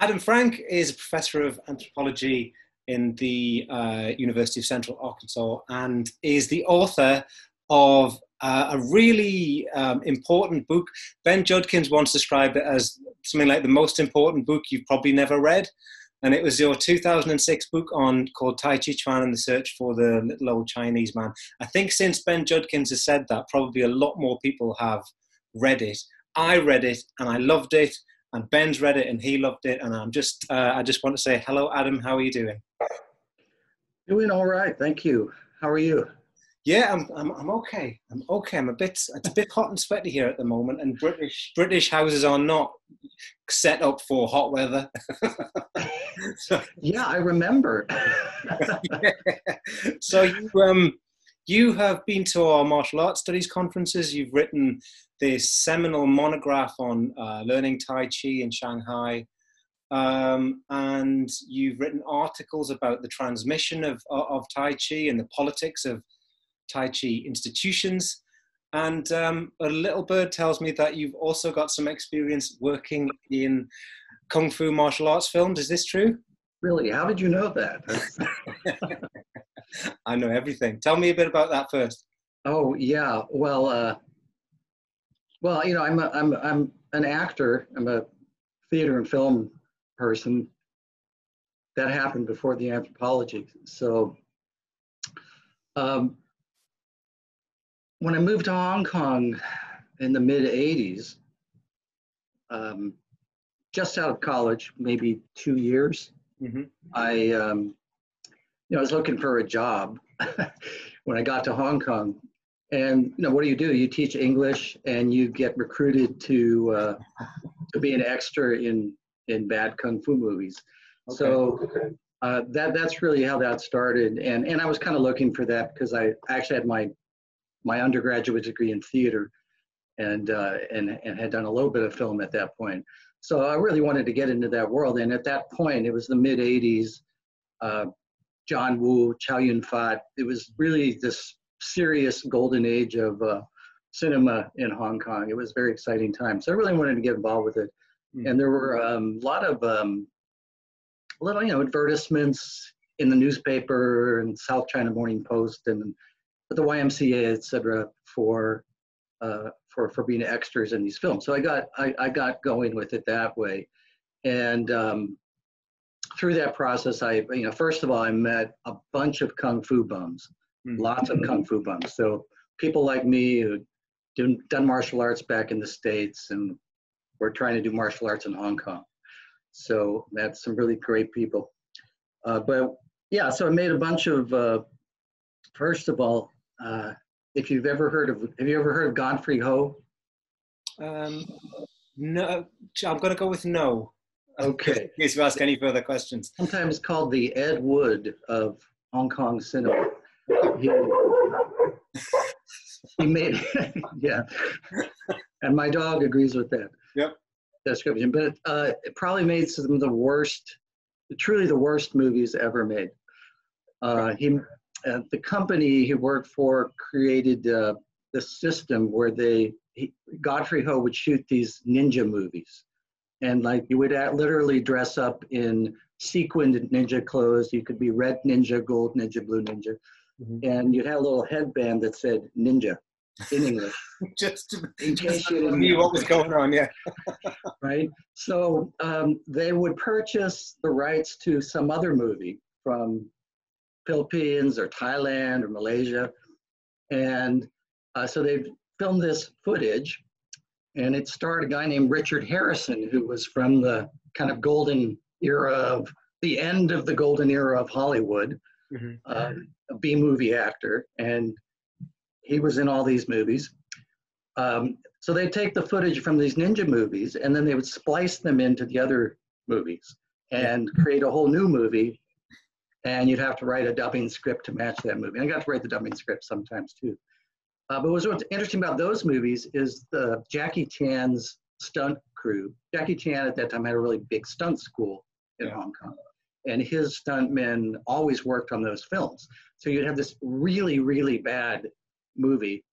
Adam Frank is a professor of anthropology in the uh, University of Central Arkansas and is the author of uh, a really um, important book. Ben Judkins once described it as something like the most important book you've probably never read. And it was your 2006 book on called Tai Chi Chuan and the Search for the Little Old Chinese Man. I think since Ben Judkins has said that, probably a lot more people have read it. I read it and I loved it and Ben's read it and he loved it. And I'm just, uh, I just want to say hello, Adam. How are you doing? Doing all right, thank you. How are you? Yeah, I'm, I'm, I'm okay. I'm okay. I'm a bit, it's a bit hot and sweaty here at the moment, and British British houses are not set up for hot weather. so, yeah, I remember. yeah. So you um you have been to our martial arts studies conferences. You've written this seminal monograph on uh, learning Tai Chi in Shanghai. Um, and you've written articles about the transmission of, of Tai Chi and the politics of Tai Chi institutions. And um, a little bird tells me that you've also got some experience working in Kung Fu martial arts films. Is this true? Really? How did you know that? I know everything. Tell me a bit about that first. Oh yeah. Well, uh, well, you know, I'm a, I'm I'm an actor. I'm a theater and film person. That happened before the anthropology. So, um, when I moved to Hong Kong in the mid 80s, um, just out of college, maybe two years, mm-hmm. I, um, you know, I was looking for a job when I got to Hong Kong. And you know, what do you do? You teach English, and you get recruited to uh, to be an extra in in bad kung fu movies. Okay. So uh, that that's really how that started. And and I was kind of looking for that because I actually had my my undergraduate degree in theater and, uh, and, and had done a little bit of film at that point. So I really wanted to get into that world. And at that point, it was the mid 80s. Uh, John Woo, Chow Yun Fat. It was really this serious golden age of uh, cinema in Hong Kong. It was a very exciting time. So I really wanted to get involved with it. Mm-hmm. And there were a um, lot of um, little, you know, advertisements in the newspaper and South China Morning Post and the YMCA, et cetera, for uh, for for being extras in these films. So I got I, I got going with it that way, and um, through that process, I you know first of all I met a bunch of kung fu bums, mm-hmm. lots of kung fu bums. So people like me who done, done martial arts back in the states and were trying to do martial arts in Hong Kong. So that's some really great people. Uh, but yeah, so I made a bunch of. Uh, first of all, uh, if you've ever heard of, have you ever heard of Godfrey Ho? Um, no, I'm going to go with no. Okay. In case you ask any further questions. Sometimes called the Ed Wood of Hong Kong cinema. He, he made, yeah. And my dog agrees with that. Yep. Description, but uh, it probably made some of the worst, truly the worst movies ever made. Uh, he uh, the company he worked for created uh, the system where they he, Godfrey Ho would shoot these ninja movies, and like you would at, literally dress up in sequined ninja clothes. You could be red ninja, gold ninja, blue ninja, mm-hmm. and you had a little headband that said ninja in English. just to, in case you knew what was going on, yeah. right. So um, they would purchase the rights to some other movie from Philippines or Thailand or Malaysia. And uh, so they filmed this footage, and it starred a guy named Richard Harrison, who was from the kind of golden era of the end of the golden era of Hollywood, mm-hmm. uh, a B movie actor, and he was in all these movies. Um, so they take the footage from these ninja movies and then they would splice them into the other movies and create a whole new movie and you'd have to write a dubbing script to match that movie. And I got to write the dubbing script sometimes too. Uh, but what's interesting about those movies is the Jackie Chan's stunt crew. Jackie Chan at that time had a really big stunt school in yeah. Hong Kong, and his stuntmen always worked on those films. So you'd have this really, really bad movie,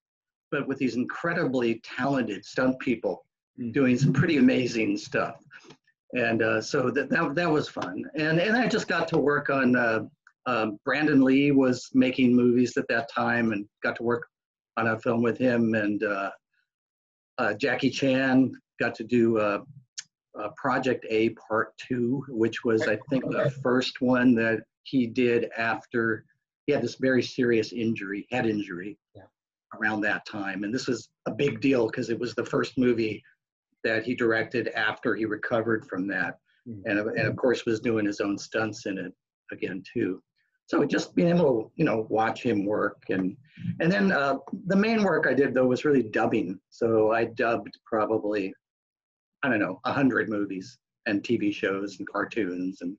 but with these incredibly talented stunt people mm. doing some pretty amazing stuff. and uh, so that, that that was fun. And and I just got to work on. Uh, um, Brandon Lee was making movies at that time, and got to work on a film with him. And uh, uh, Jackie Chan got to do uh, Project A Part Two, which was I think the first one that he did after he had this very serious injury, head injury, yeah. around that time. And this was a big deal because it was the first movie that he directed after he recovered from that. Mm-hmm. And, and of course was doing his own stunts in it again too. So just being able to, you know, watch him work and and then uh, the main work I did though was really dubbing. So I dubbed probably, I don't know, a hundred movies and TV shows and cartoons and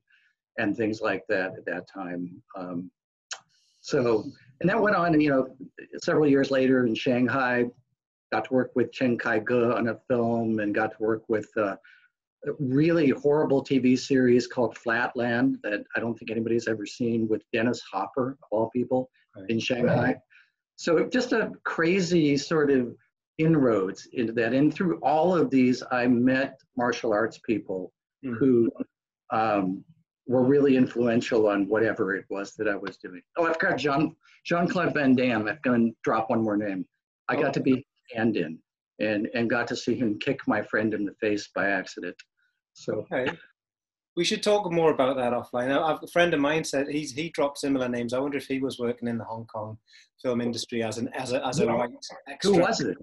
and things like that at that time. Um, so and that went on, you know, several years later in Shanghai, got to work with Chen Kai-ge on a film and got to work with uh, a really horrible TV series called Flatland that I don't think anybody's ever seen with Dennis Hopper, of all people, right. in Shanghai. Right. So just a crazy sort of inroads into that. And through all of these, I met martial arts people mm. who um, were really influential on whatever it was that I was doing. Oh, I've got Jean Jean Claude Van Damme. I'm going to drop one more name. I got to be hand in and and got to see him kick my friend in the face by accident. So. Okay. We should talk more about that offline. A friend of mine said he's he dropped similar names. I wonder if he was working in the Hong Kong film industry as an as a as a white extra. Who was it?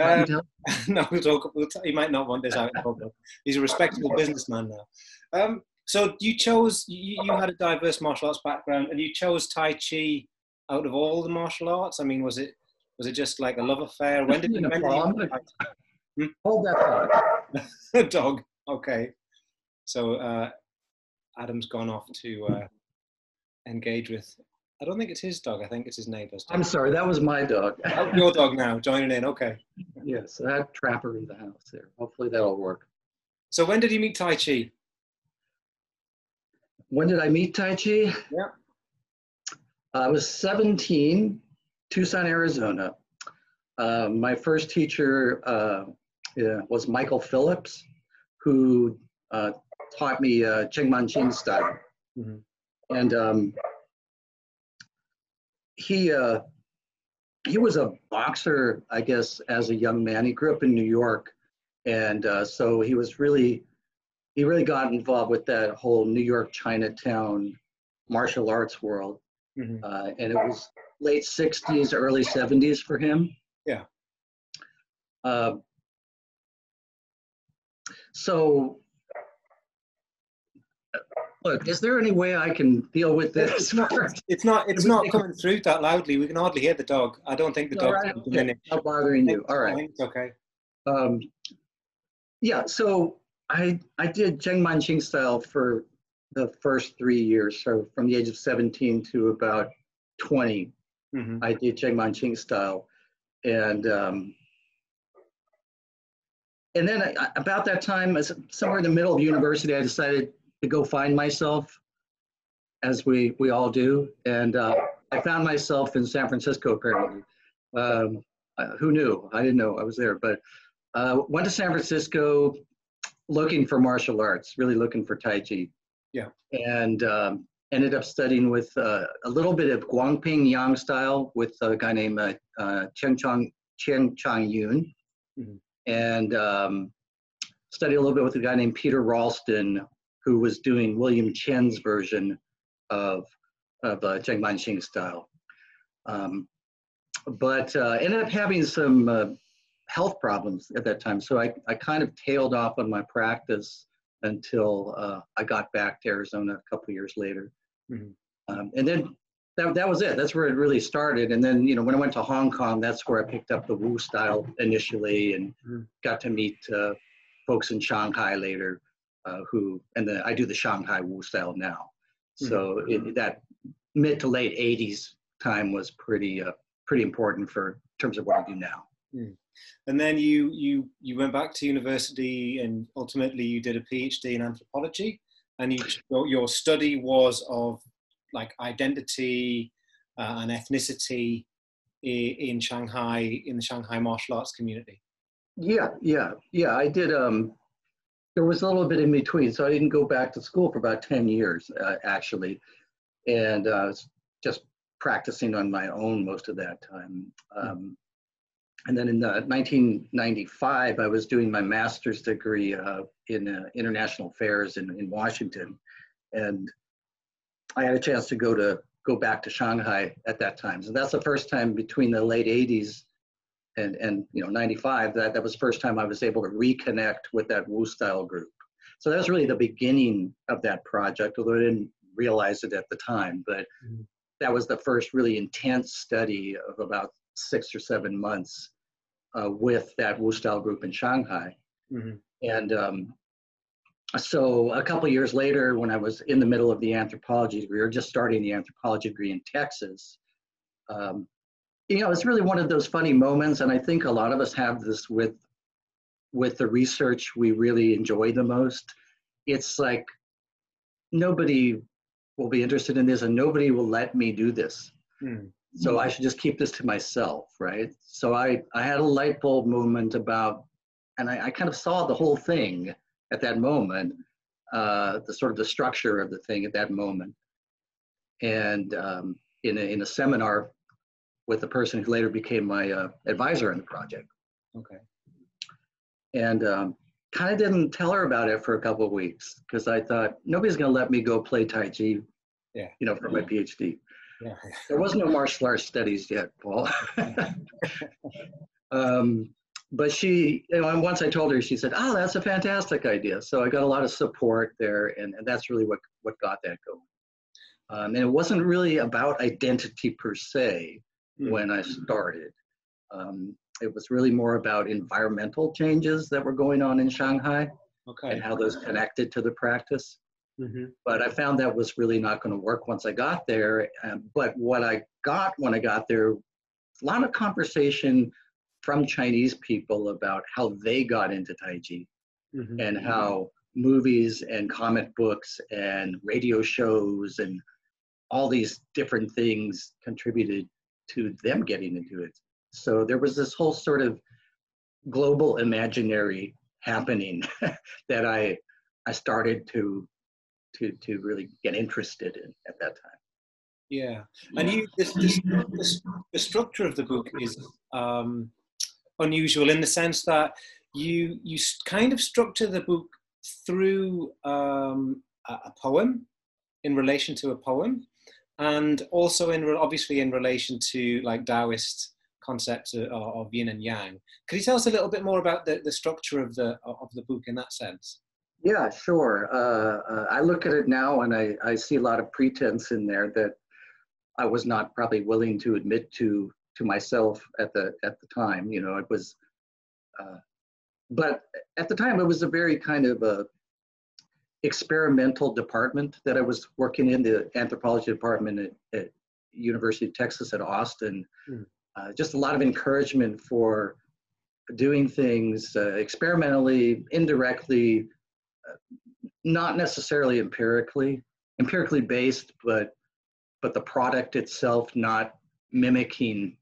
Um, no, we'll talk. We'll t- he might not want this out in public. He's a respectable businessman now. Um, so you chose you, you had a diverse martial arts background, and you chose Tai Chi out of all the martial arts. I mean, was it was it just like a love affair? When did you? When did you hmm? Hold that dog. dog. Okay. So uh, Adam's gone off to uh, engage with. I don't think it's his dog. I think it's his neighbor's dog. I'm sorry, that was my dog. oh, your dog now joining in. Okay. Yes, I have Trapper in the house there. Hopefully that'll work. So when did you meet Tai Chi? When did I meet Tai Chi? Yeah. I was 17, Tucson, Arizona. Uh, my first teacher uh, yeah, was Michael Phillips, who uh, taught me uh, Cheng Man Ching style. Mm-hmm. And um, he, uh, he was a boxer, I guess, as a young man. He grew up in New York. And uh, so he was really, he really got involved with that whole New York Chinatown martial arts world. Mm-hmm. Uh, and it was late 60s, early 70s for him. Yeah. Uh, so, look, is there any way I can deal with this? It's not. It's not. It's not coming through that loudly. We can hardly hear the dog. I don't think the dog's right. okay. Not bothering you. All right. It's okay. Um, yeah. So I I did Cheng Man Ching style for the first three years. So from the age of 17 to about 20, mm-hmm. I did Cheng Man Ching style, and um, and then I, about that time, as somewhere in the middle of university, I decided to go find myself, as we we all do, and uh, I found myself in San Francisco. Apparently, um, uh, who knew? I didn't know I was there, but uh, went to San Francisco looking for martial arts, really looking for Tai Chi. Yeah. And um, ended up studying with uh, a little bit of Guangping Yang style with a guy named uh, uh, Chen Chang Chen Chang Yun. Mm-hmm and um, studied a little bit with a guy named Peter Ralston, who was doing William Chen's version of of uh, Cheng Man Ching style. Um, but uh, ended up having some uh, health problems at that time, so I, I kind of tailed off on my practice until uh, I got back to Arizona a couple years later. Mm-hmm. Um, and then that, that was it. That's where it really started. And then, you know, when I went to Hong Kong, that's where I picked up the Wu style initially and mm-hmm. got to meet uh, folks in Shanghai later uh, who, and then I do the Shanghai Wu style now. So mm-hmm. it, that mid to late 80s time was pretty, uh, pretty important for in terms of what I do now. Mm. And then you, you, you went back to university and ultimately you did a PhD in anthropology and you, your study was of like identity uh, and ethnicity in, in Shanghai in the Shanghai martial arts community? Yeah, yeah, yeah. I did. Um, there was a little bit in between. So I didn't go back to school for about 10 years, uh, actually. And uh, just practicing on my own most of that time. Um, and then in the 1995, I was doing my master's degree uh, in uh, international affairs in, in Washington. And I had a chance to go to go back to Shanghai at that time. So that's the first time between the late 80s and, and you know 95 that, that was the first time I was able to reconnect with that Wu style group. So that was really the beginning of that project, although I didn't realize it at the time. But mm-hmm. that was the first really intense study of about six or seven months uh, with that Wu style group in Shanghai. Mm-hmm. And um, so a couple years later, when I was in the middle of the anthropology degree, or just starting the anthropology degree in Texas, um, you know, it's really one of those funny moments, and I think a lot of us have this with with the research we really enjoy the most. It's like nobody will be interested in this, and nobody will let me do this. Mm. So I should just keep this to myself, right? So I I had a light bulb moment about, and I, I kind of saw the whole thing at that moment, uh, the sort of the structure of the thing at that moment. And um, in, a, in a seminar with the person who later became my uh, advisor in the project. Okay. And um, kind of didn't tell her about it for a couple of weeks because I thought nobody's going to let me go play Tai Chi, yeah. you know, for my PhD. Yeah. There was no martial arts studies yet, Paul. um, but she, you know, and once I told her, she said, "Oh, that's a fantastic idea." So I got a lot of support there, and, and that's really what what got that going. Um, and it wasn't really about identity per se mm. when I started. Um, it was really more about environmental changes that were going on in Shanghai okay. and how those connected to the practice. Mm-hmm. But I found that was really not going to work once I got there. Um, but what I got when I got there, a lot of conversation from Chinese people about how they got into Tai Chi mm-hmm. and how movies and comic books and radio shows and all these different things contributed to them getting into it. So there was this whole sort of global imaginary happening that I I started to to to really get interested in at that time. Yeah, and you this, this, this the structure of the book is um, unusual in the sense that you you kind of structure the book through um, a, a, poem in relation to a poem, and also in obviously in relation to like Taoist concepts of, of yin and yang. Could you tell us a little bit more about the, the structure of the of the book in that sense? Yeah, sure. Uh, uh, I look at it now and I, I see a lot of pretense in there that I was not probably willing to admit to to myself at the at the time. You know, it was, uh, but at the time it was a very kind of a experimental department that I was working in the anthropology department at, at University of Texas at Austin. Mm. Uh, just a lot of encouragement for doing things uh, experimentally, indirectly, uh, not necessarily empirically, empirically based, but but the product itself not mimicking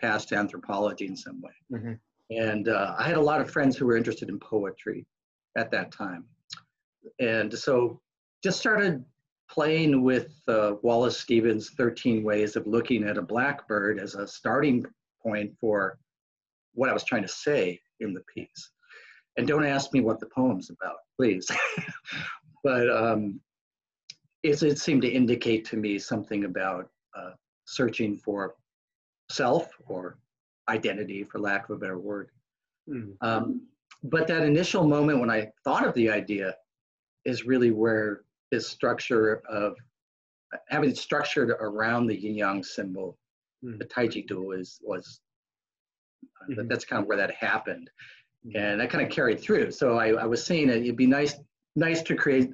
past anthropology in some way. Mm-hmm. And uh, I had a lot of friends who were interested in poetry at that time. And so just started playing with uh, Wallace Stevens' 13 Ways of Looking at a Blackbird as a starting point for what I was trying to say in the piece. And don't ask me what the poem's about, please. but um, it, it, seemed to indicate to me something about uh, searching for self or identity, for lack of a better word. Mm. Um, but that initial moment when I thought of the idea is really where this structure of having it structured around the yin yang symbol, mm. the Taiji Do is was uh, mm-hmm. that's kind of where that happened, mm-hmm. and that kind of carried through. So I, I was saying it, it'd be nice nice to create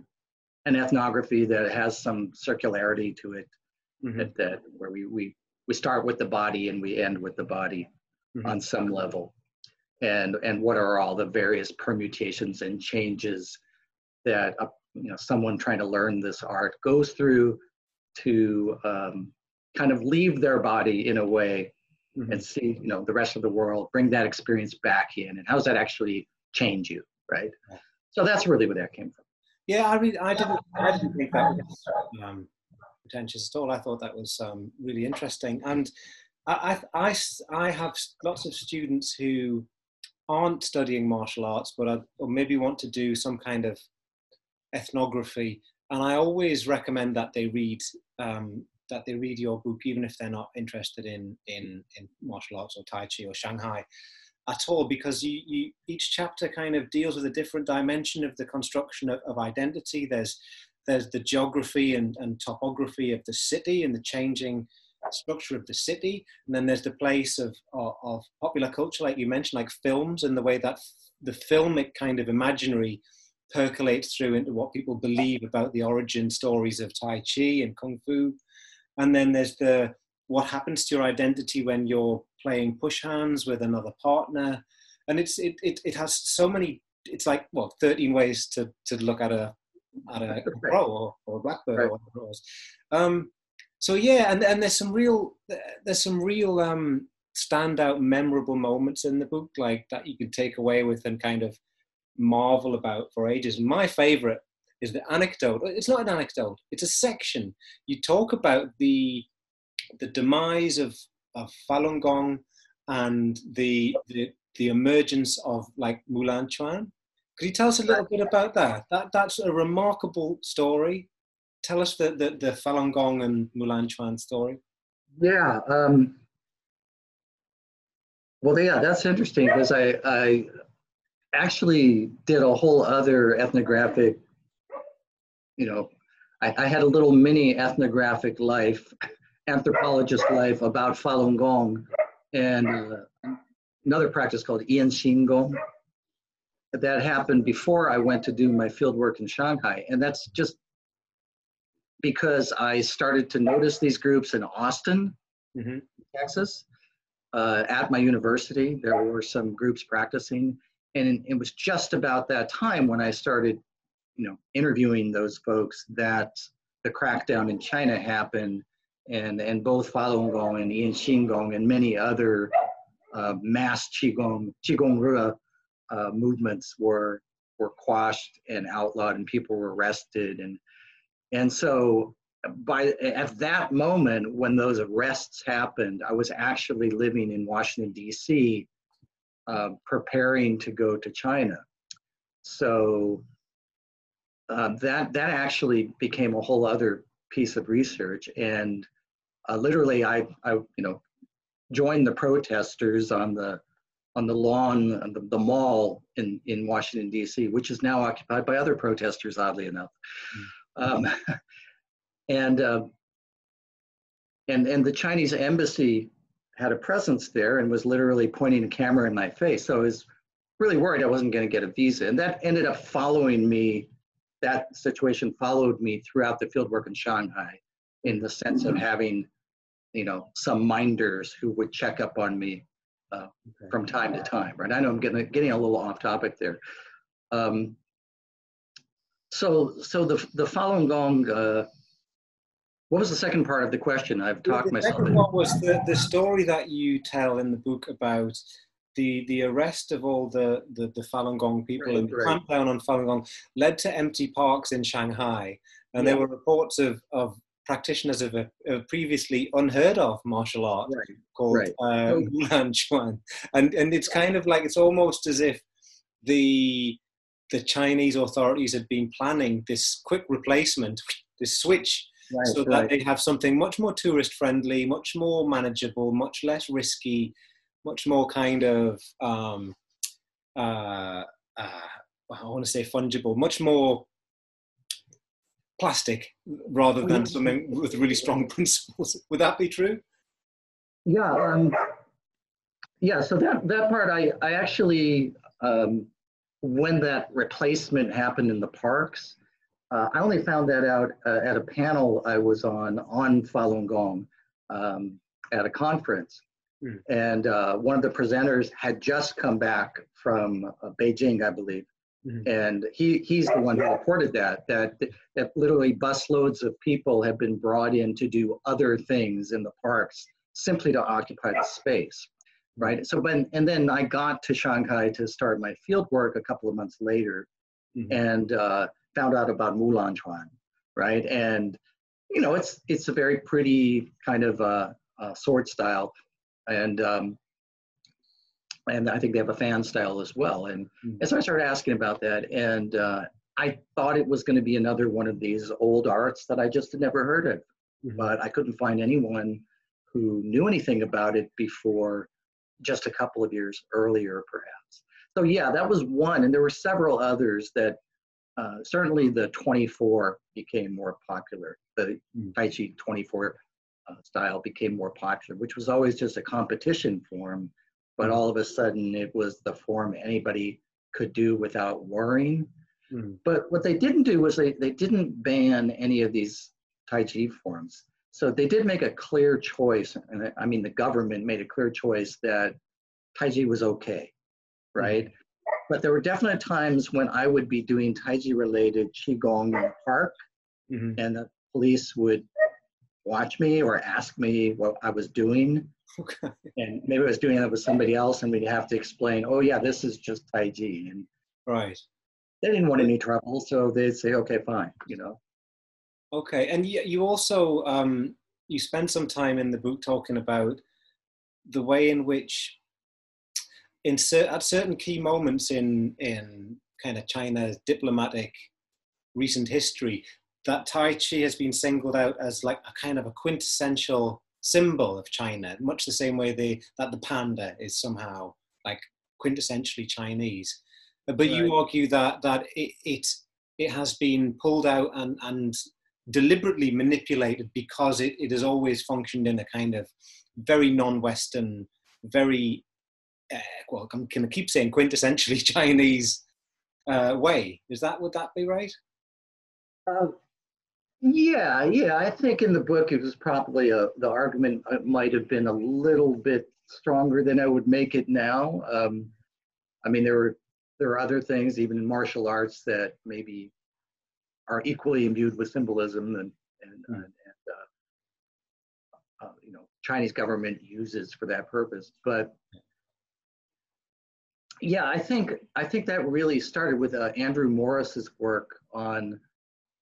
an ethnography that has some circularity to it, mm-hmm. that, that where we we we start with the body and we end with the body mm-hmm. on some level and and what are all the various permutations and changes that a, you know someone trying to learn this art goes through to um, kind of leave their body in a way mm-hmm. and see you know the rest of the world bring that experience back in and how does that actually change you right so that's really where that came from. Yeah, I mean I didn't, I didn't think that was um, pretentious at all. I thought that was um, really interesting, and I, I, I, I have lots of students who aren't studying martial arts, but are, or maybe want to do some kind of ethnography, and I always recommend that they read um, that they read your book, even if they're not interested in in, in martial arts or Tai Chi or Shanghai at all, because you, you each chapter kind of deals with a different dimension of the construction of, of identity. There's there's the geography and, and topography of the city and the changing structure of the city, and then there's the place of, of, of popular culture, like you mentioned, like films and the way that the filmic kind of imaginary percolates through into what people believe about the origin stories of Tai Chi and Kung Fu and then there's the what happens to your identity when you're playing push hands with another partner. And it's it, it, it has so many it's like well 13 ways to to look at a at a crow or, or a blackbird right. or whatever it was. Um, so yeah, and, and there's some real there's some real um, standout memorable moments in the book like that you can take away with and kind of marvel about for ages. My favorite is the anecdote. It's not an anecdote. It's a section. You talk about the the demise of of Falun Gong and the the, the emergence of like Mulan Chuan. Could you tell us a little bit about that? That that's a remarkable story. Tell us the the, the Falun Gong and Mulan Chuan story. Yeah. Um, well, yeah, that's interesting because I I actually did a whole other ethnographic you know, I, I had a little mini ethnographic life, anthropologist life about Falun Gong and uh, another practice called Yan Xing Gong. That happened before I went to do my field work in Shanghai. And that's just because I started to notice these groups in Austin, mm-hmm. Texas. Uh, at my university, there were some groups practicing. And it was just about that time when I started you know, interviewing those folks that the crackdown in China happened, and and both Falun Gong and Yan Xing Gong and many other uh, mass Qigong Qigong Re uh, movements were were quashed and outlawed, and people were arrested, and and so by at that moment when those arrests happened, I was actually living in Washington D.C. Uh, preparing to go to China. So uh, that that actually became a whole other piece of research and uh, literally I, I you know joined the protesters on the on the lawn on the, the mall in in washington d.c which is now occupied by other protesters oddly enough mm-hmm. um, and uh, and and the chinese embassy had a presence there and was literally pointing a camera in my face so i was really worried i wasn't going to get a visa and that ended up following me that situation followed me throughout the fieldwork in Shanghai in the sense of having, you know, some minders who would check up on me uh, okay. from time to time, right? I know I'm getting, getting a little off topic there. Um, so, so the, the Falun Gong, uh, what was the second part of the question? I've talked the myself. The second one was the, the story that you tell in the book about the the arrest of all the the, the Falun Gong people right, and the right. clampdown on Falun Gong led to empty parks in Shanghai, and yeah. there were reports of of practitioners of a, a previously unheard of martial art right. called right. Uh, Mulan Chuan, and and it's kind of like it's almost as if the the Chinese authorities had been planning this quick replacement, this switch, right, so that they have something much more tourist friendly, much more manageable, much less risky, much more kind of um, uh, uh, I want to say fungible, much more plastic rather than something with really strong principles. Would that be true? Yeah. Um, yeah. So that that part, I I actually um, when that replacement happened in the parks, uh, I only found that out uh, at a panel I was on on Falun Gong um, at a conference. Mm. And uh, one of the presenters had just come back from uh, Beijing, I believe. Mm. And he, he's the one who reported that, that, that literally busloads of people have been brought in to do other things in the parks simply to occupy the space. Right. So when, and then I got to Shanghai to start my field work a couple of months later. mm-hmm. and uh, found out about Mulan Chuan, right? And you know, it's it's a very pretty kind of uh, uh, sword style, and um, and I think they have a fan style as well. And, mm-hmm. and so I started asking about that, and uh, I thought it was going to be another one of these old arts that I just had never heard of, mm-hmm. but I couldn't find anyone who knew anything about it before just a couple of years earlier, perhaps. So yeah, that was one, and there were several others that uh, certainly the 24 became more popular. The mm. Tai Chi 24 uh, style became more popular, which was always just a competition form, but mm. all of a sudden it was the form anybody could do without worrying. Mm. But what they didn't do was they, they didn't ban any of these Tai Chi forms. So they did make a clear choice, and I mean the government made a clear choice that Tai Chi was okay, right? Mm. But there were definite times when I would be doing Tai Chi related Qigong in the park, mm-hmm. and the police would watch me or ask me what I was doing. Okay. And maybe I was doing that with somebody else, and we'd have to explain, oh, yeah, this is just Tai Chi. And right. They didn't want any trouble, so they'd say, okay, fine, you know. Okay, and you also um, you spend some time in the book talking about the way in which, in cer- at certain key moments in in kind of China's diplomatic recent history, that Tai Chi has been singled out as like a kind of a quintessential symbol of China, much the same way they, that the panda is somehow like quintessentially Chinese. But right. you argue that that it, it it has been pulled out and and deliberately manipulated because it, it has always functioned in a kind of very non-Western, very uh, well, I'm going to keep saying quintessentially Chinese uh, way. Is that would that be right? Uh, yeah, yeah. I think in the book it was probably a the argument uh, might have been a little bit stronger than I would make it now. Um, I mean, there were there are other things, even in martial arts, that maybe are equally imbued with symbolism and and, mm. and uh, uh, you know Chinese government uses for that purpose. But yeah, I think I think that really started with uh, Andrew Morris's work on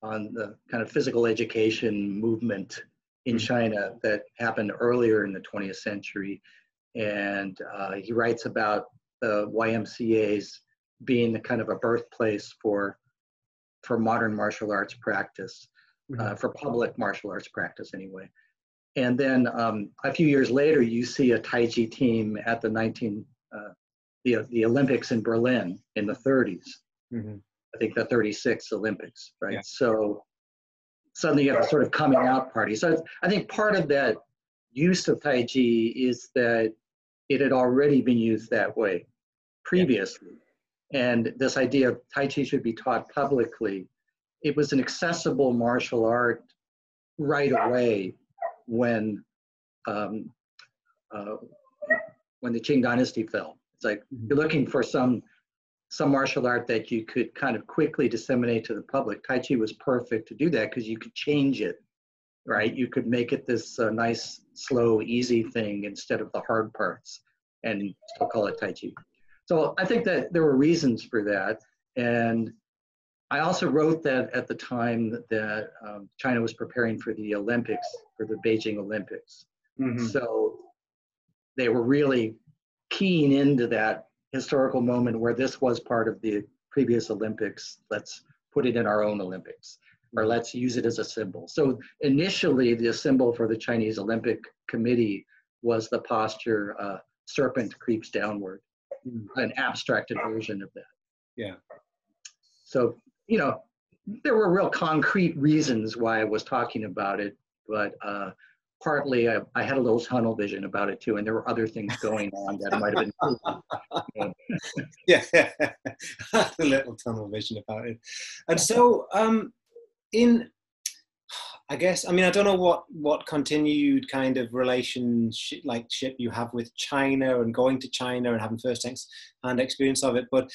on the kind of physical education movement in mm. China that happened earlier in the 20th century, and uh, he writes about the YMCA's being the kind of a birthplace for for modern martial arts practice, uh, mm-hmm. for public martial arts practice anyway. And then um, a few years later, you see a Tai Chi team at the 19 uh, the the Olympics in Berlin in the 30s. Mm-hmm. I think the 36 Olympics, right? Yeah. So suddenly you have a sort of coming out party. So I think part of that use of Tai Chi is that it had already been used that way previously. And this idea of Tai Chi should be taught publicly, it was an accessible martial art right away when um, uh, when the Qing dynasty fell. It's like mm-hmm. you're looking for some some martial art that you could kind of quickly disseminate to the public. Tai Chi was perfect to do that because you could change it, right? You could make it this uh, nice, slow, easy thing instead of the hard parts and still call it Tai Chi. So I think that there were reasons for that. And I also wrote that at the time that um, China was preparing for the Olympics, for the Beijing Olympics. Mm-hmm. So they were really keen into that historical moment where this was part of the previous Olympics. Let's put it in our own Olympics, or mm-hmm. let's use it as a symbol. So initially, the symbol for the Chinese Olympic Committee was the posture uh, serpent creeps downward an abstracted version of that. Yeah. So, you know, there were real concrete reasons why I was talking about it, but uh, partly I, I, had a little tunnel vision about it too, and there were other things going on that might have been. yeah, a little tunnel vision about it. And so, um, in I guess I mean I don't know what what continued kind of relationship like ship you have with China and going to China and having first hand experience of it, but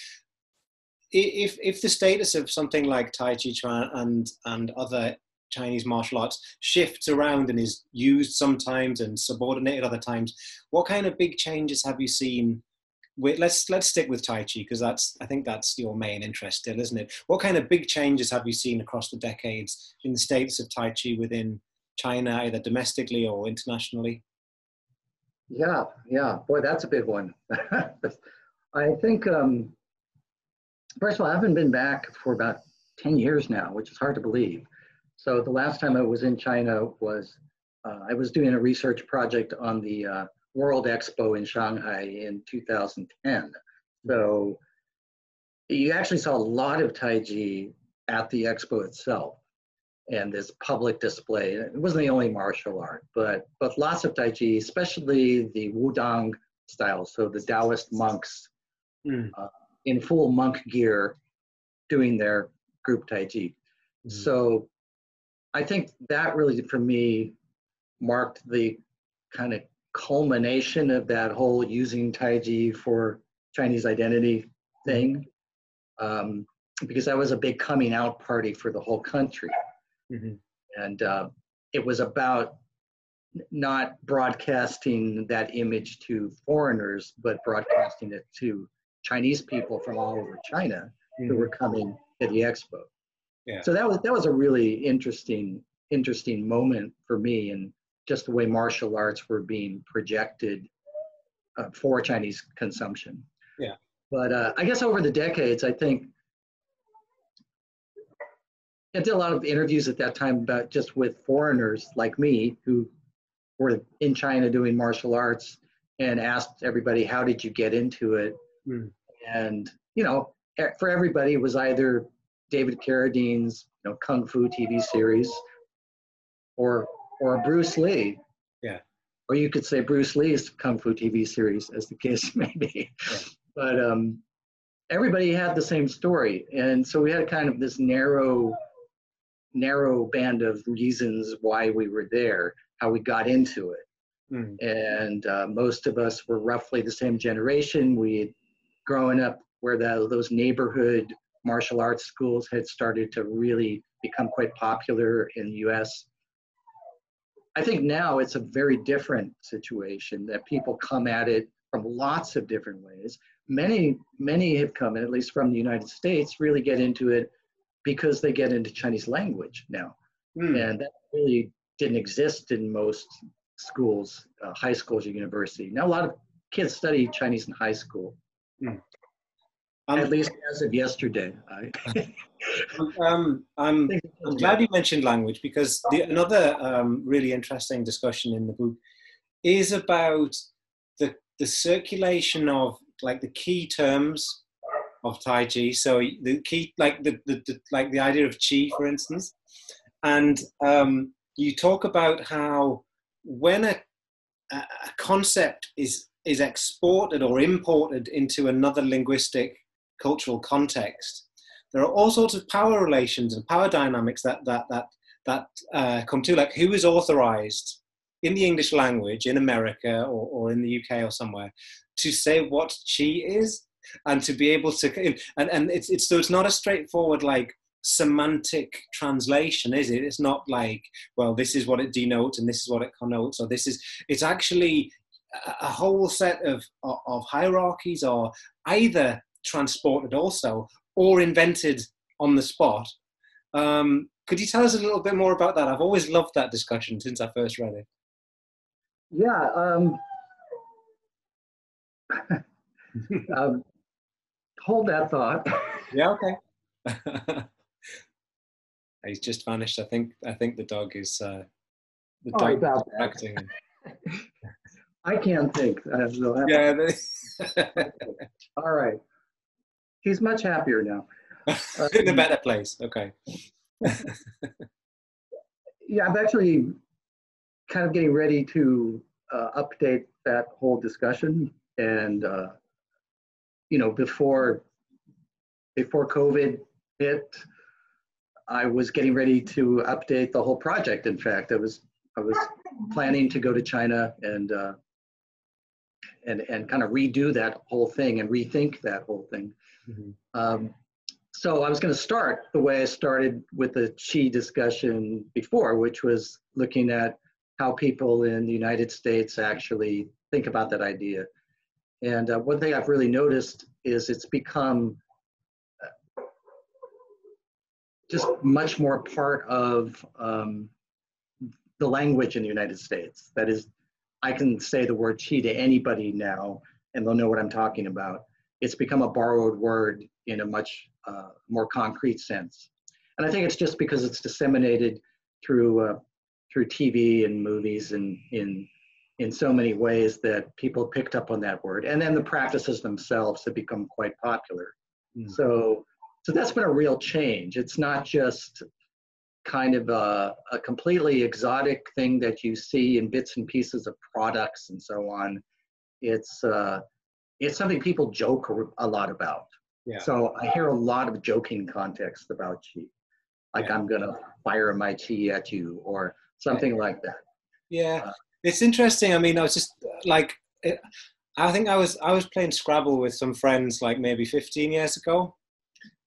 if if the status of something like Tai Chi Chuan and and other Chinese martial arts shifts around and is used sometimes and subordinated other times, what kind of big changes have you seen let's let's stick with Tai Chi because that's I think that's your main interest still, isn't it? What kind of big changes have you seen across the decades in the states of Tai Chi within China, either domestically or internationally? Yeah, yeah, boy, that's a big one. I think um, first of all, I haven't been back for about ten years now, which is hard to believe. So the last time I was in China was uh, I was doing a research project on the uh, World Expo in Shanghai in 2010. So you actually saw a lot of Taiji at the expo itself and this public display. It wasn't the only martial art, but but lots of Taiji, especially the Wudang style. So the Taoist monks mm. uh, in full monk gear doing their group Taiji. Mm. So I think that really, for me, marked the kind of culmination of that whole using Taiji for Chinese identity thing, um, because that was a big coming out party for the whole country. Mm-hmm. And uh, it was about not broadcasting that image to foreigners, but broadcasting it to Chinese people from all over China mm-hmm. who were coming to the expo. Yeah. So that was that was a really interesting interesting moment for me, and just the way martial arts were being projected uh, for Chinese consumption. Yeah. But uh, I guess over the decades, I think I did a lot of interviews at that time about just with foreigners like me who were in China doing martial arts and asked everybody, how did you get into it? Mm. And, you know, for everybody, it was either David Carradine's you know, Kung Fu TV series or or Bruce Lee. Yeah. Or you could say Bruce Lee's Kung Fu TV series, as the case may be. Yeah. But um, everybody had the same story, and so we had kind of this narrow, narrow band of reasons why we were there, how we got into it. Mm. And uh, most of us were roughly the same generation. We had grown up where the, those neighborhood martial arts schools had started to really become quite popular in the US. I think now it's a very different situation that people come at it from lots of different ways. Many, many have come, at least from the United States, really get into it because they get into Chinese language now. Mm. And that really didn't exist in most schools, uh, high schools or university. Now a lot of kids study Chinese in high school. Mm. Um, At least as of yesterday. I... um, I'm, I'm, glad you mentioned language because the, another um, really interesting discussion in the book is about the, the circulation of like the key terms of Tai Chi. So the key, like the, the, the like the idea of Chi, for instance, and um, you talk about how when a, a concept is is exported or imported into another linguistic cultural context, there are all sorts of power relations and power dynamics that that that that uh, come to like who is authorized in the English language in America or, or in the UK or somewhere to say what chi is and to be able to and, and it's, it's so it's not a straightforward like semantic translation is it? It's not like well this is what it denotes and this is what it connotes or this is it's actually a whole set of, of hierarchies or either transported also or invented on the spot. Um, could you tell us a little bit more about that? I've always loved that discussion since I first read it. Yeah. Um, um, hold that thought. yeah. Okay. He's just vanished. I think. I think the dog is. Uh, the dog oh, acting. I can't think. Uh, yeah. All right he's much happier now. in a better place. Okay. yeah, I'm actually kind of getting ready to uh, update that whole discussion, and uh, you know, before before COVID hit, I was getting ready to update the whole project. In fact, I was I was planning to go to China and uh, and and kind of redo that whole thing and rethink that whole thing. Mm-hmm. Um, so I was going to start the way I started with the Chi discussion before, which was looking at how people in the United States actually think about that idea. And uh, one thing I've really noticed is it's become uh, just much more part of um, the language in the United States. That is, I can say the word chi to anybody now and they'll know what I'm talking about. It's become a borrowed word in a much uh, more concrete sense. And I think it's just because it's disseminated through uh, through TV and movies and in in so many ways that people picked up on that word. And then the practices themselves have become quite popular. Mm. So so that's been a real change. It's not just kind of a, a completely exotic thing that you see in bits and pieces of products and so on. It's uh, it's something people joke a lot about. Yeah. So I hear a lot of joking context about chi, like yeah. I'm gonna fire my chi at you or something like that. Yeah, uh, it's interesting. I mean, I was just like, I think I was I was playing Scrabble with some friends like maybe 15 years ago,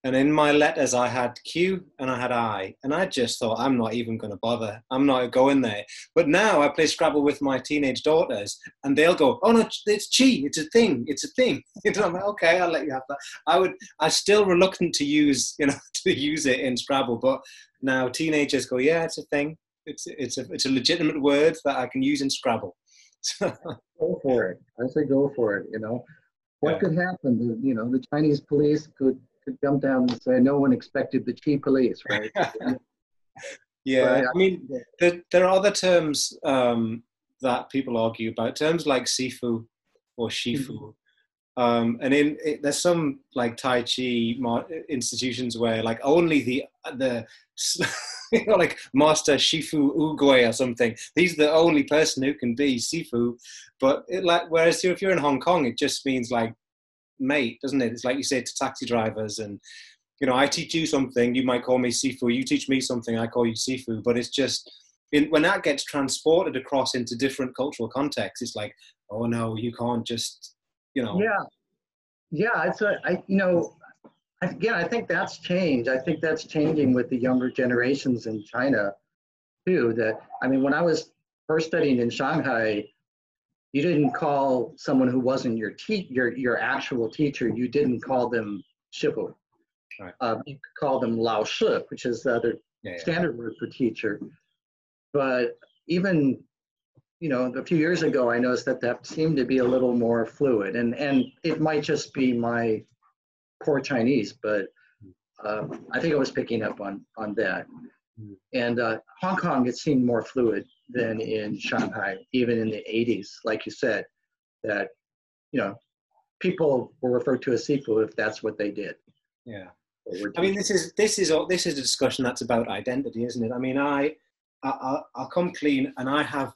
and in my letters, I had Q and I had I. And I just thought, I'm not even going to bother. I'm not going there. But now I play Scrabble with my teenage daughters and they'll go, oh, no, it's Chi. It's a thing. It's a thing. You know, I'm like, okay, I'll let you have that. I would, I'm still reluctant to use, you know, to use it in Scrabble. But now teenagers go, yeah, it's a thing. It's, it's, a, it's a legitimate word that I can use in Scrabble. go for it. I say go for it, you know. What yeah. could happen? You know, the Chinese police could could come down and say no one expected the chief police, right? yeah, I mean, there, there are other terms um, that people argue about, terms like sifu or shifu. Mm-hmm. Um, and in it, there's some like Tai Chi institutions where like only the the you know like Master Shifu Ugoi or something. He's the only person who can be Sifu. But it, like whereas if you're in Hong Kong, it just means like mate, doesn't it? It's like you say to taxi drivers and you know, I teach you something, you might call me Sifu. You teach me something, I call you Sifu. But it's just in, when that gets transported across into different cultural contexts, it's like, oh no, you can't just, you know. Yeah, yeah. It's a, I, you know, again, I think that's changed. I think that's changing with the younger generations in China, too. That I mean, when I was first studying in Shanghai, you didn't call someone who wasn't your te- your your actual teacher. You didn't call them shifu. Right. Um, you could call them lao shi, which is the other yeah, yeah. standard word for teacher. But even you know a few years ago, I noticed that that seemed to be a little more fluid, and and it might just be my poor Chinese, but uh, I think I was picking up on on that. Hmm. And uh, Hong Kong, it seemed more fluid than in Shanghai, even in the 80s, like you said, that, you know, people were referred to as sifu if that's what they did. Yeah. I mean, this is this is this is a discussion that's about identity, isn't it? I mean, I, I I'll come clean, and I have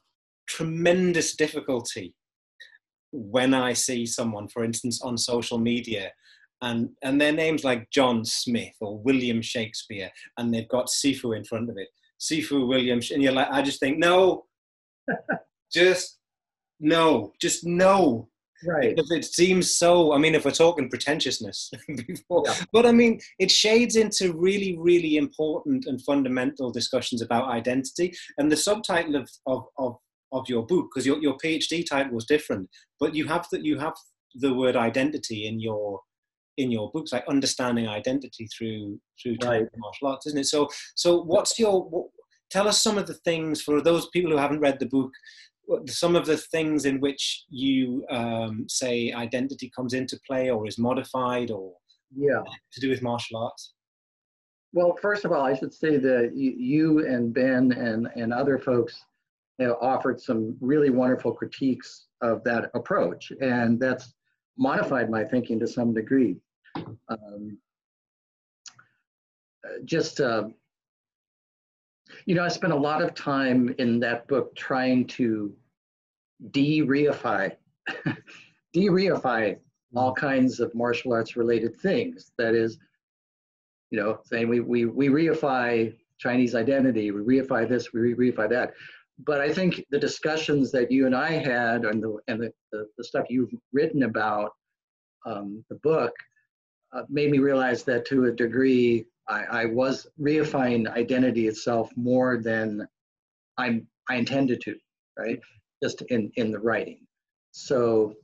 tremendous difficulty when I see someone, for instance, on social media, and and their names like John Smith or William Shakespeare, and they've got Sifu in front of it. Sifu Williams, and you're like, I just think, no, just no, just no. Right. Because it seems so, I mean, if we're talking pretentiousness before, yeah. but I mean, it shades into really, really important and fundamental discussions about identity. And the subtitle of, of, of, of your book, because your, your PhD title was different, but you have that you have the word identity in your in your books, like understanding identity through through right. martial arts, isn't it? So, so what's your what, tell us some of the things for those people who haven't read the book. Some of the things in which you um, say identity comes into play or is modified or yeah to do with martial arts. Well, first of all, I should say that you and Ben and and other folks have offered some really wonderful critiques of that approach, and that's modified my thinking to some degree um, just uh, you know i spent a lot of time in that book trying to de-reify de-reify all kinds of martial arts related things. That is you know saying we we, we reify chinese identity we reify this we reify that. But i think the discussions that you and i had and the and the, the, the stuff you've written about um, the book uh, made me realize that to a degree I, I, was reifying identity itself more than I'm, I intended to, right? Just in, in the writing. So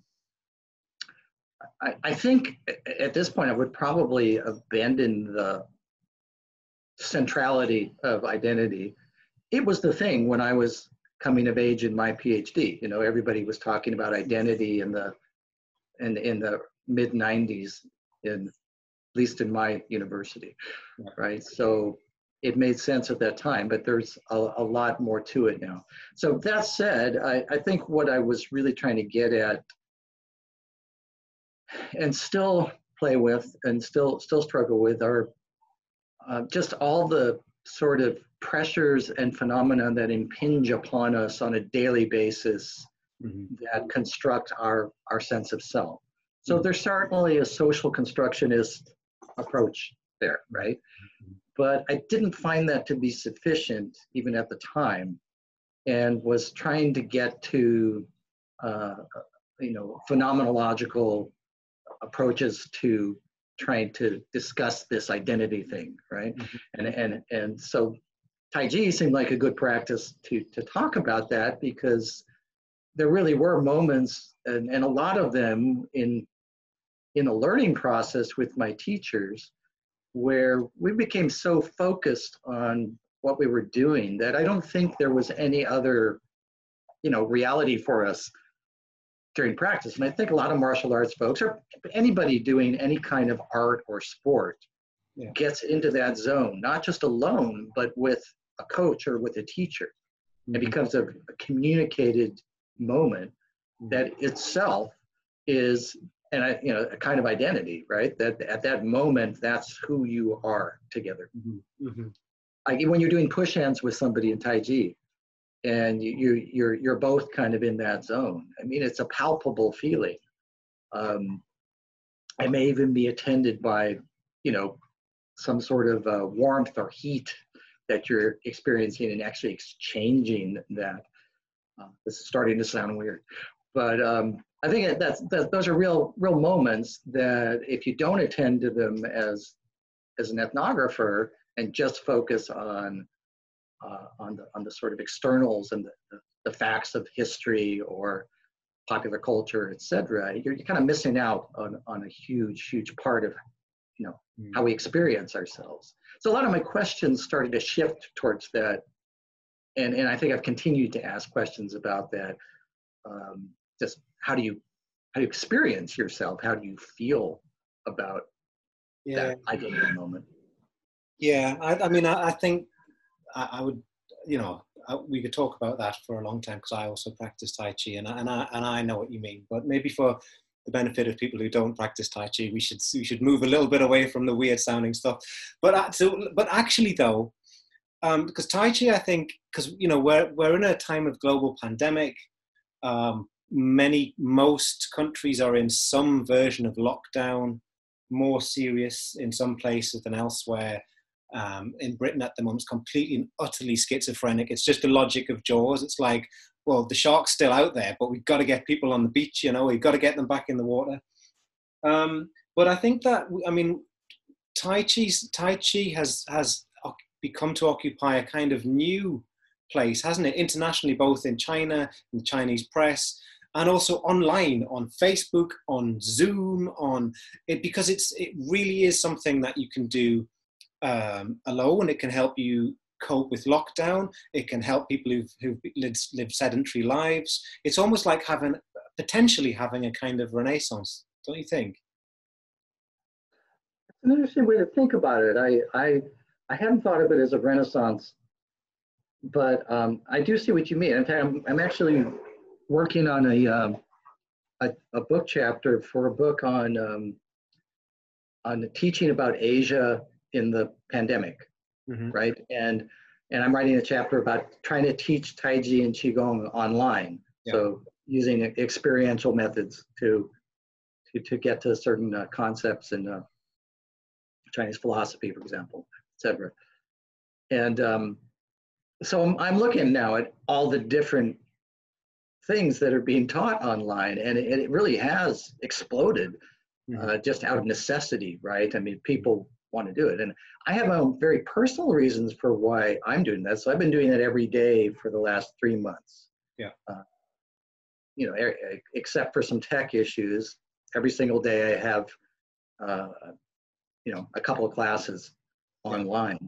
I, I think at this point I would probably abandon the centrality of identity. It was the thing when I was coming of age in my PhD. You know, everybody was talking about identity in the in in the mid 90s in at least in my university, right? So it made sense at that time, but there's a, a lot more to it now. So that said, I, I think what I was really trying to get at and still play with and still still struggle with are uh, just all the sort of pressures and phenomena that impinge upon us on a daily basis mm-hmm. that construct our our sense of self. So there's certainly a social constructionist approach there, right? But I didn't find that to be sufficient even at the time, and was trying to get to uh, you know phenomenological approaches to trying to discuss this identity thing, right? Mm-hmm. And and and so Tai Chi seemed like a good practice to to talk about that because there really were moments and, and a lot of them in in a learning process with my teachers where we became so focused on what we were doing that I don't think there was any other you know reality for us during practice. And I think a lot of martial arts folks, or anybody doing any kind of art or sport, yeah. gets into that zone, not just alone, but with a coach or with a teacher. Mm-hmm. It becomes a, a communicated moment mm-hmm. that itself is and I, you know, a kind of identity, right? That at that moment, that's who you are together. Mm-hmm. Mm-hmm. Like when you're doing push hands with somebody in Tai Chi, and you, you're you're both kind of in that zone. I mean, it's a palpable feeling. Um, I may even be attended by, you know, some sort of uh, warmth or heat that you're experiencing and actually exchanging that. Uh, this is starting to sound weird, but um, I think that's, that those are real real moments that if you don't attend to them as as an ethnographer and just focus on uh, on the on the sort of externals and the, the, the facts of history or popular culture, etc., you're, you're kind of missing out on, on a huge, huge part of you know mm. how we experience ourselves. So a lot of my questions started to shift towards that, and and I think I've continued to ask questions about that. Um, just how do you how do you experience yourself? How do you feel about yeah. that identity moment? Yeah, I, I mean, I, I think I, I would, you know, we could talk about that for a long time because I also practice Tai Chi and I, and I and I know what you mean. But maybe for the benefit of people who don't practice Tai Chi, we should we should move a little bit away from the weird sounding stuff. But uh, so, but actually though, um, because Tai Chi, I think, because you know we're we're in a time of global pandemic. Um, many most countries are in some version of lockdown, more serious in some places than elsewhere um, in Britain at the moment it's completely and utterly schizophrenic. It's just the logic of Jaws. It's like, well, the shark's still out there, but we've got to get people on the beach, you know, we've got to get them back in the water. Um, but I think that, I mean, Tai Chi, tai Chi has, has become to occupy a kind of new place, hasn't it? Internationally, both in China, in the Chinese press, and also online on Facebook, on Zoom, on it, because it's, it really is something that you can do um, alone. It can help you cope with lockdown. It can help people who've, who've lived, lived sedentary lives. It's almost like having potentially having a kind of renaissance, don't you think? It's an interesting way to think about it. I I I hadn't thought of it as a renaissance, but um, I do see what you mean. In fact, I'm, I'm actually working on a, um, a, a book chapter for a book on um, on teaching about Asia in the pandemic, mm-hmm. right? And and I'm writing a chapter about trying to teach Tai Chi and Qigong online. Yeah. So using experiential methods to to, to get to certain uh, concepts in uh, Chinese philosophy, for example, etc. And um, so I'm, I'm looking now at all the different things that are being taught online, and it, it really has exploded mm-hmm. uh, just out of necessity, right? I mean, people want to do it. And I have my own very personal reasons for why I'm doing that. So I've been doing that every day for the last three months. Yeah. Uh, you know, except for some tech issues, every single day I have, uh, you know, a couple of classes online,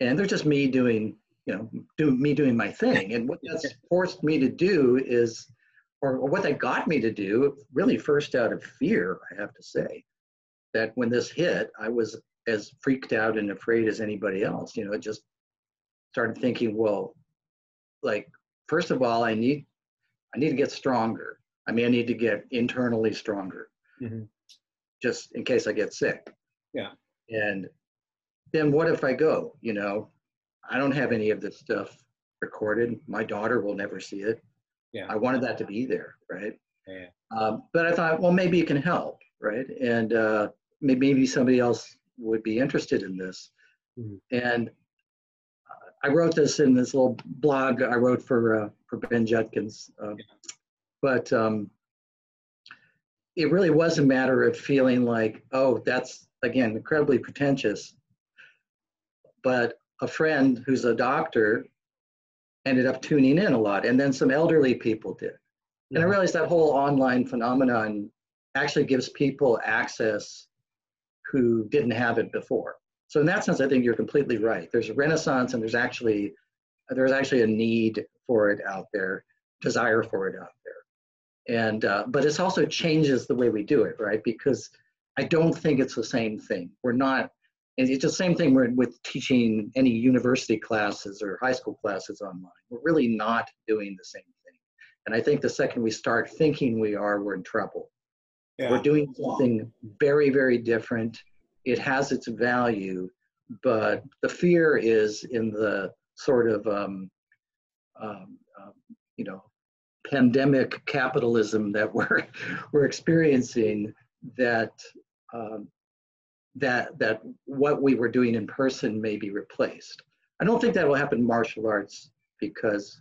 and they're just me doing, you know, do me doing my thing. And what that's forced me to do is, or, or what that got me to do, really first out of fear, I have to say, that when this hit, I was as freaked out and afraid as anybody else. You know, it just started thinking, well, like first of all, I need I need to get stronger. I mean, I need to get internally stronger, mm-hmm. just in case I get sick. Yeah. And then what if I go? You know, I don't have any of this stuff recorded. My daughter will never see it. Yeah. I wanted that to be there, right? Yeah. Um, but I thought, well, maybe it can help, right? And uh, maybe somebody else would be interested in this. Mm-hmm. And I wrote this in this little blog I wrote for uh, for Ben Judkins, uh, but um, it really was a matter of feeling like, oh, that's again incredibly pretentious. But a friend who's a doctor ended up tuning in a lot, and then some elderly people did. And I realized that whole online phenomenon actually gives people access who didn't have it before. So in that sense, I think you're completely right. There's a renaissance, and there's actually there's actually a need for it out there, desire for it out there, and uh, but it also changes the way we do it, right? Because I don't think it's the same thing. We're not. It's the same thing with teaching any university classes or high school classes online. We're really not doing the same thing. And I think the second we start thinking we are, we're in trouble. Yeah. We're doing something very, very different it has its value, but the fear is in the sort of um, um, um, you know pandemic capitalism that we're we're experiencing that um, that that what we were doing in person may be replaced. I don't think that will happen in martial arts because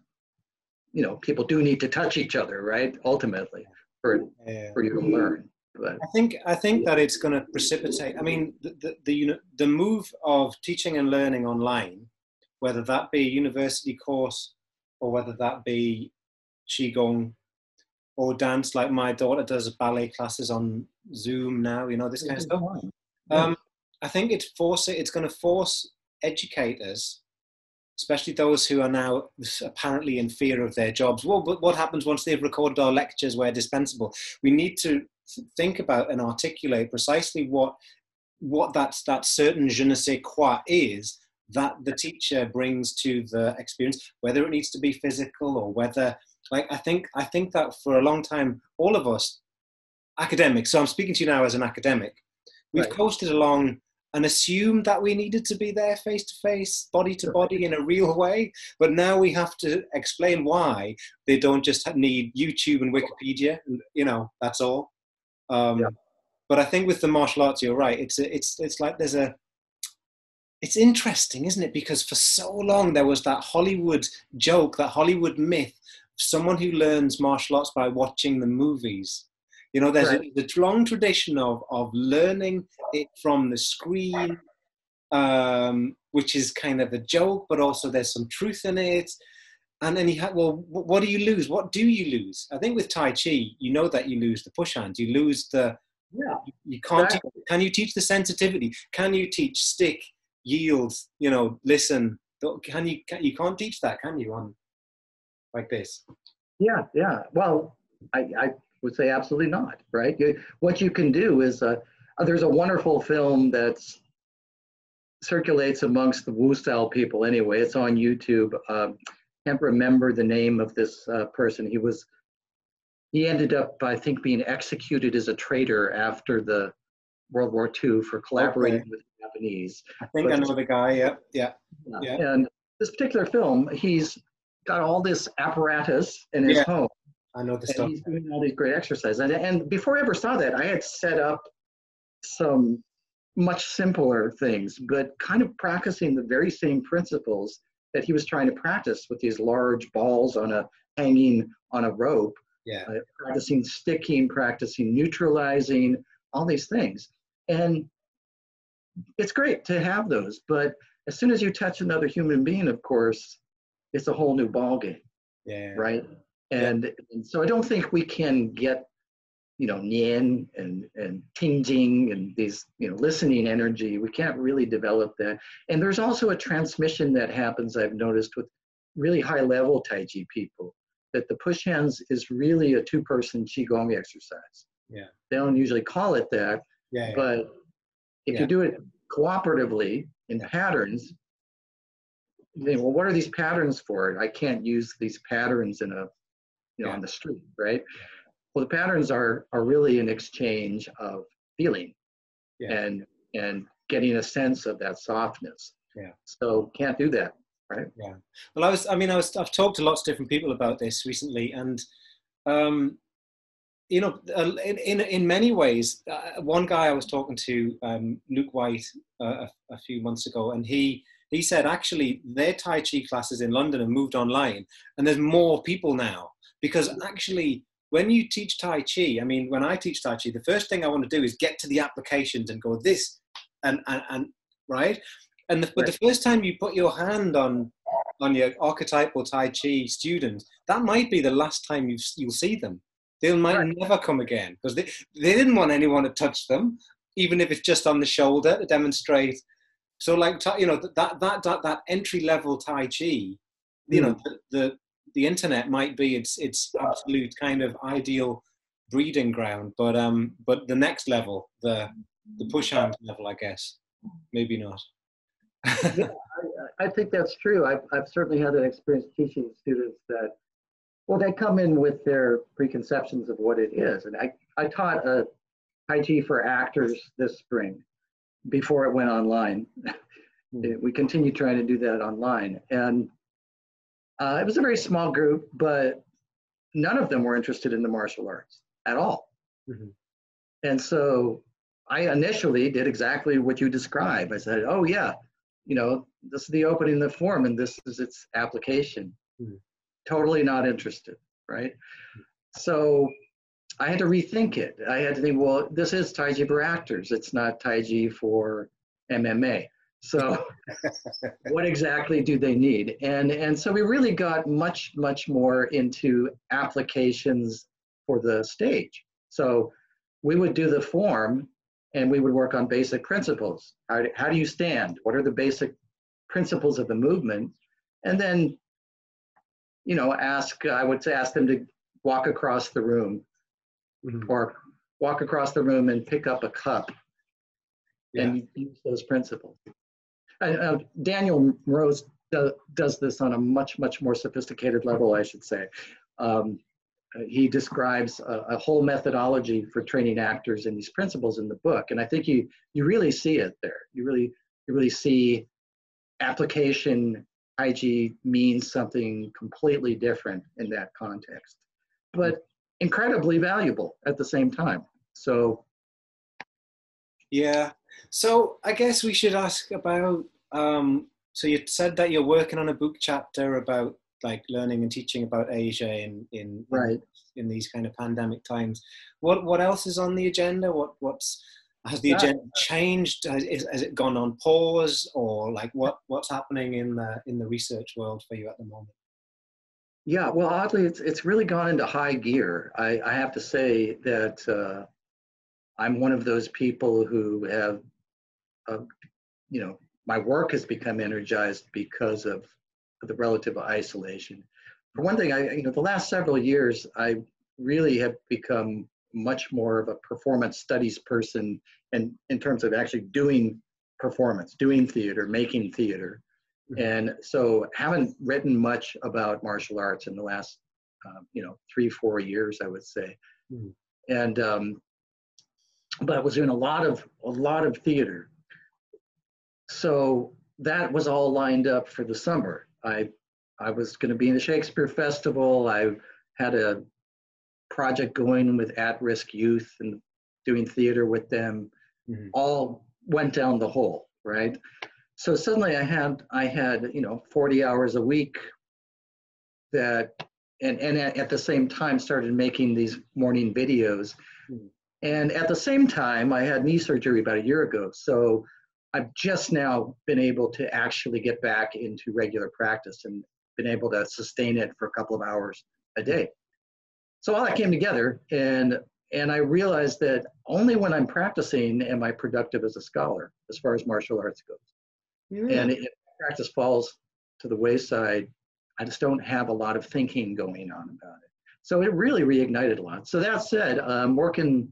you know people do need to touch each other, right? Ultimately, for yeah. for you to learn. But I think I think that it's going to precipitate. I mean, the the the, the move of teaching and learning online, whether that be a university course or whether that be qigong or dance, like my daughter does ballet classes on Zoom now. You know this kind of stuff. Um, I think it's force it's going to force educators especially those who are now apparently in fear of their jobs. Well, but what happens once they've recorded our lectures where dispensable? We need to think about and articulate precisely what what that that certain je ne sais quoi is that the teacher brings to the experience, whether it needs to be physical or whether like I think I think that for a long time all of us academics. So I'm speaking to you now as an academic. We've right. coasted along and assumed that we needed to be there face to face, body to body in a real way. But now we have to explain why they don't just need YouTube and Wikipedia. And, you know, that's all. Um, yeah. But I think with the martial arts, you're right. It's a, it's it's like there's a it's interesting, isn't it? Because for so long there was that Hollywood joke, that Hollywood myth, someone who learns martial arts by watching the movies. You know, there's right. a, a, long tradition of of learning it from the screen, um, which is kind of a joke, but also there's some truth in it. And then you have, well, what do you lose? What do you lose? I think with Tai Chi, you know that you lose the push hand. You lose the, yeah. You can't, exactly. teach, can you teach the sensitivity? Can you teach stick, yield, you know, listen? Can you, can, you can't teach that, can you, on like this? Yeah, yeah. Well, I, I would say absolutely not, right? You, what you can do is, uh, there's a wonderful film that circulates amongst the Wu style people anyway. It's on YouTube. Um, can't remember the name of this uh, person. He was he ended up, I think, being executed as a traitor after the World War II for collaborating okay. with the Japanese. I think but, I know the guy. Yeah, yeah, yeah. And this particular film, he's got all this apparatus in his yeah. home. I know the stuff. He's doing all these great exercises. And, and before I ever saw that, I had set up some much simpler things, but kind of practicing the very same principles that he was trying to practice with these large balls on a hanging on a rope. Yeah. Uh, practicing sticking, practicing neutralizing, all these things. And it's great to have those, but as soon as you touch another human being, of course, it's a whole new ball game. Yeah. Right. And, and so I don't think we can get you know, Nian and, and Tingjing and these, you know, listening energy. We can't really develop that. And there's also a transmission that happens, I've noticed, with really high level Tai Chi people, that the push hands is really a two person Qigong exercise. Yeah. They don't usually call it that, Yeah. yeah. but if Yeah. you do it cooperatively in patterns, well, what are these patterns for? I can't use these patterns in a, you know, Yeah. on the street, right? Well, the patterns are are really an exchange of feeling, Yeah. and and getting a sense of that softness. Yeah. So can't do that, right? Yeah. Well, I was, I mean, I was, I've talked to lots of different people about this recently, and, um, you know, in, in, in many ways, uh, one guy I was talking to, um, Luke White, uh, a, a few months ago, and he, he said actually their Tai Chi classes in London have moved online, and there's more people now because actually when you teach Tai Chi, I mean, when I teach Tai Chi, the first thing I want to do is get to the applications and go this and and, and right. And the, but the first time you put your hand on on your archetypal Tai Chi student, that might be the last time you you'll see them. They might Right. never come again because they, they didn't want anyone to touch them, even if it's just on the shoulder to demonstrate. So, like you know, that that that, that entry level Tai Chi, you know, hmm. the, the the internet might be its its absolute kind of ideal breeding ground, but um, but the next level, the the push hand level, I guess, maybe not. I, I think that's true. I've, I've certainly had an experience teaching students that, well, they come in with their preconceptions of what it is. And I, I taught a IT for actors this spring before it went online. we continue trying to do that online. And uh, it was a very small group, but none of them were interested in the martial arts at all. Mhm. And so I initially did exactly what you describe. I said, oh, yeah, you know, this is the opening of the form and this is its application. Mhm. Totally not interested, right? So I had to rethink it. I had to think, well, this is Tai Chi for actors. It's not Tai Chi for MMA. So what exactly do they need? And and so we really got much much more into applications for the stage. So we would do the form and we would work on basic principles. How do, how do you stand? What are the basic principles of the movement? And then you know, ask I would ask them to walk across the room Mhm. or walk across the room and pick up a cup and use those principles. Uh, uh, Daniel Mroz do, does this on a much, much more sophisticated level, I should say. Um, uh, he describes a, a whole methodology for training actors and these principles in the book, and I think you you really see it there. You really you really see application. IG means something completely different in that context, but incredibly valuable at the same time. So Yeah. So I guess we should ask about. Um, so you said that you're working on a book chapter about like learning and teaching about Asia in in Right. in these kind of pandemic times. What what else is on the agenda? What what's has the Yeah. agenda changed? Has, is, has it gone on pause, or like what what's happening in the in the research world for you at the moment? Yeah, well, oddly, it's it's really gone into high gear. I, I have to say that uh, I'm one of those people who have, uh, you know, my work has become energized because of the relative isolation. For one thing, I you know the last several years, I really have become much more of a performance studies person, and in terms of actually doing performance, doing theater, making theater. And so haven't written much about martial arts in the last, um, you know, three, four years, I would say. Mhm. And, um, but I was doing a lot of, a lot of theater. So that was all lined up for the summer. I, I was going to be in the Shakespeare Festival. I had a project going with at-risk youth and doing theater with them. Mhm. All went down the hole, right? so suddenly i had i had you know 40 hours a week that and and at, at the same time started making these morning videos. And at the same time i had knee surgery about a year ago so i've just now been able to actually get back into regular practice and been able to sustain it for a couple of hours a day so all that came together and And I realized that only when I'm practicing am I productive as a scholar, as far as martial arts goes. Yeah. And if practice falls to the wayside, I just don't have a lot of thinking going on about it. So it really reignited a lot. So that said, I'm working,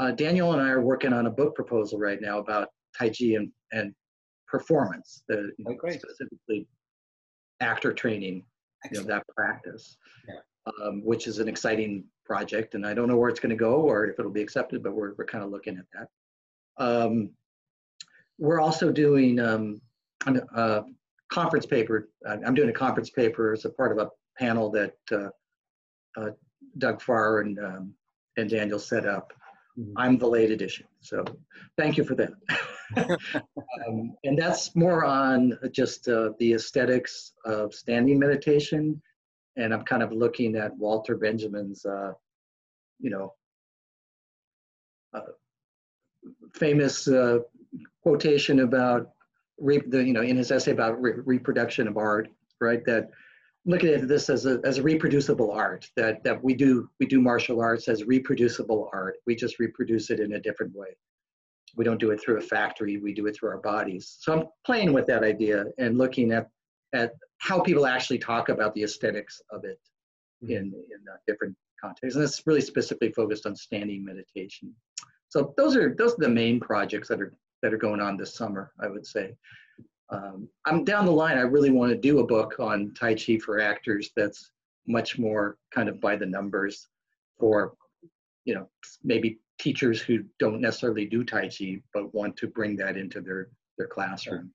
uh, Daniel and I are working on a book proposal right now about Tai Chi and, and performance, the, Oh, specifically actor training, you know, that practice, Yeah. um, which is an exciting project. And I don't know where it's going to go or if it'll be accepted, but we're, we're kind of looking at that. Um, we're also doing um, a conference paper. I'm doing a conference paper as a part of a panel that uh, uh, Doug Farrer and, um, and Daniel set up. Mhm. I'm the late edition, so thank you for that. um, and that's more on just uh, the aesthetics of standing meditation. And I'm kind of looking at Walter Benjamin's, uh, you know, uh, famous uh, quotation about re- the, you know, in his essay about re- reproduction of art, right? That looking at this as a, as a reproducible art, that, that we do, we do martial arts as reproducible art. We just reproduce it in a different way. We don't do it through a factory, we do it through our bodies. So I'm playing with that idea and looking at, at how people actually talk about the aesthetics of it in, in uh, different contexts. And it's really specifically focused on standing meditation. So those are those are the main projects that are that are going on this summer, I would say. Um, I'm down the line. I really want to do a book on Tai Chi for actors that's much more kind of by the numbers for, you know, maybe teachers who don't necessarily do Tai Chi but want to bring that into their their classroom.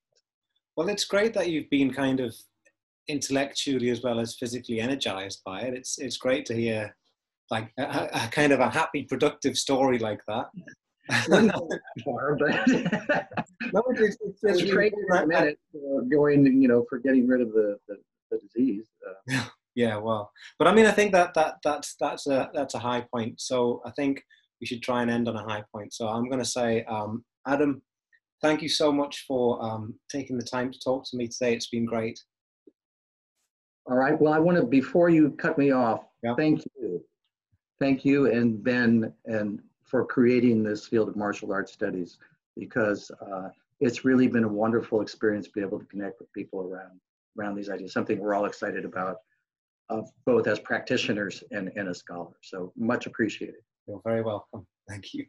Well, it's great that you've been kind of intellectually as well as physically energized by it. It's it's great to hear like a, a- a kind of a happy, productive story like that. Far, but No, it's, it's, It's it's great in a minute uh, going, you know, for getting rid of the, the, the disease. Uh, Yeah, well, but I mean, I think that that that's that's a that's a high point. So I think we should try and end on a high point. So I'm going to say, um, Adam, thank you so much for um, taking the time to talk to me today. It's been great. All right. Well, I want to, before you cut me off, Yeah. thank you. Thank you and Ben and for creating this field of martial arts studies because uh, it's really been a wonderful experience to be able to connect with people around around these ideas, something we're all excited about, uh, both as practitioners and, and as scholars. So much appreciated. You're very welcome. Thank you.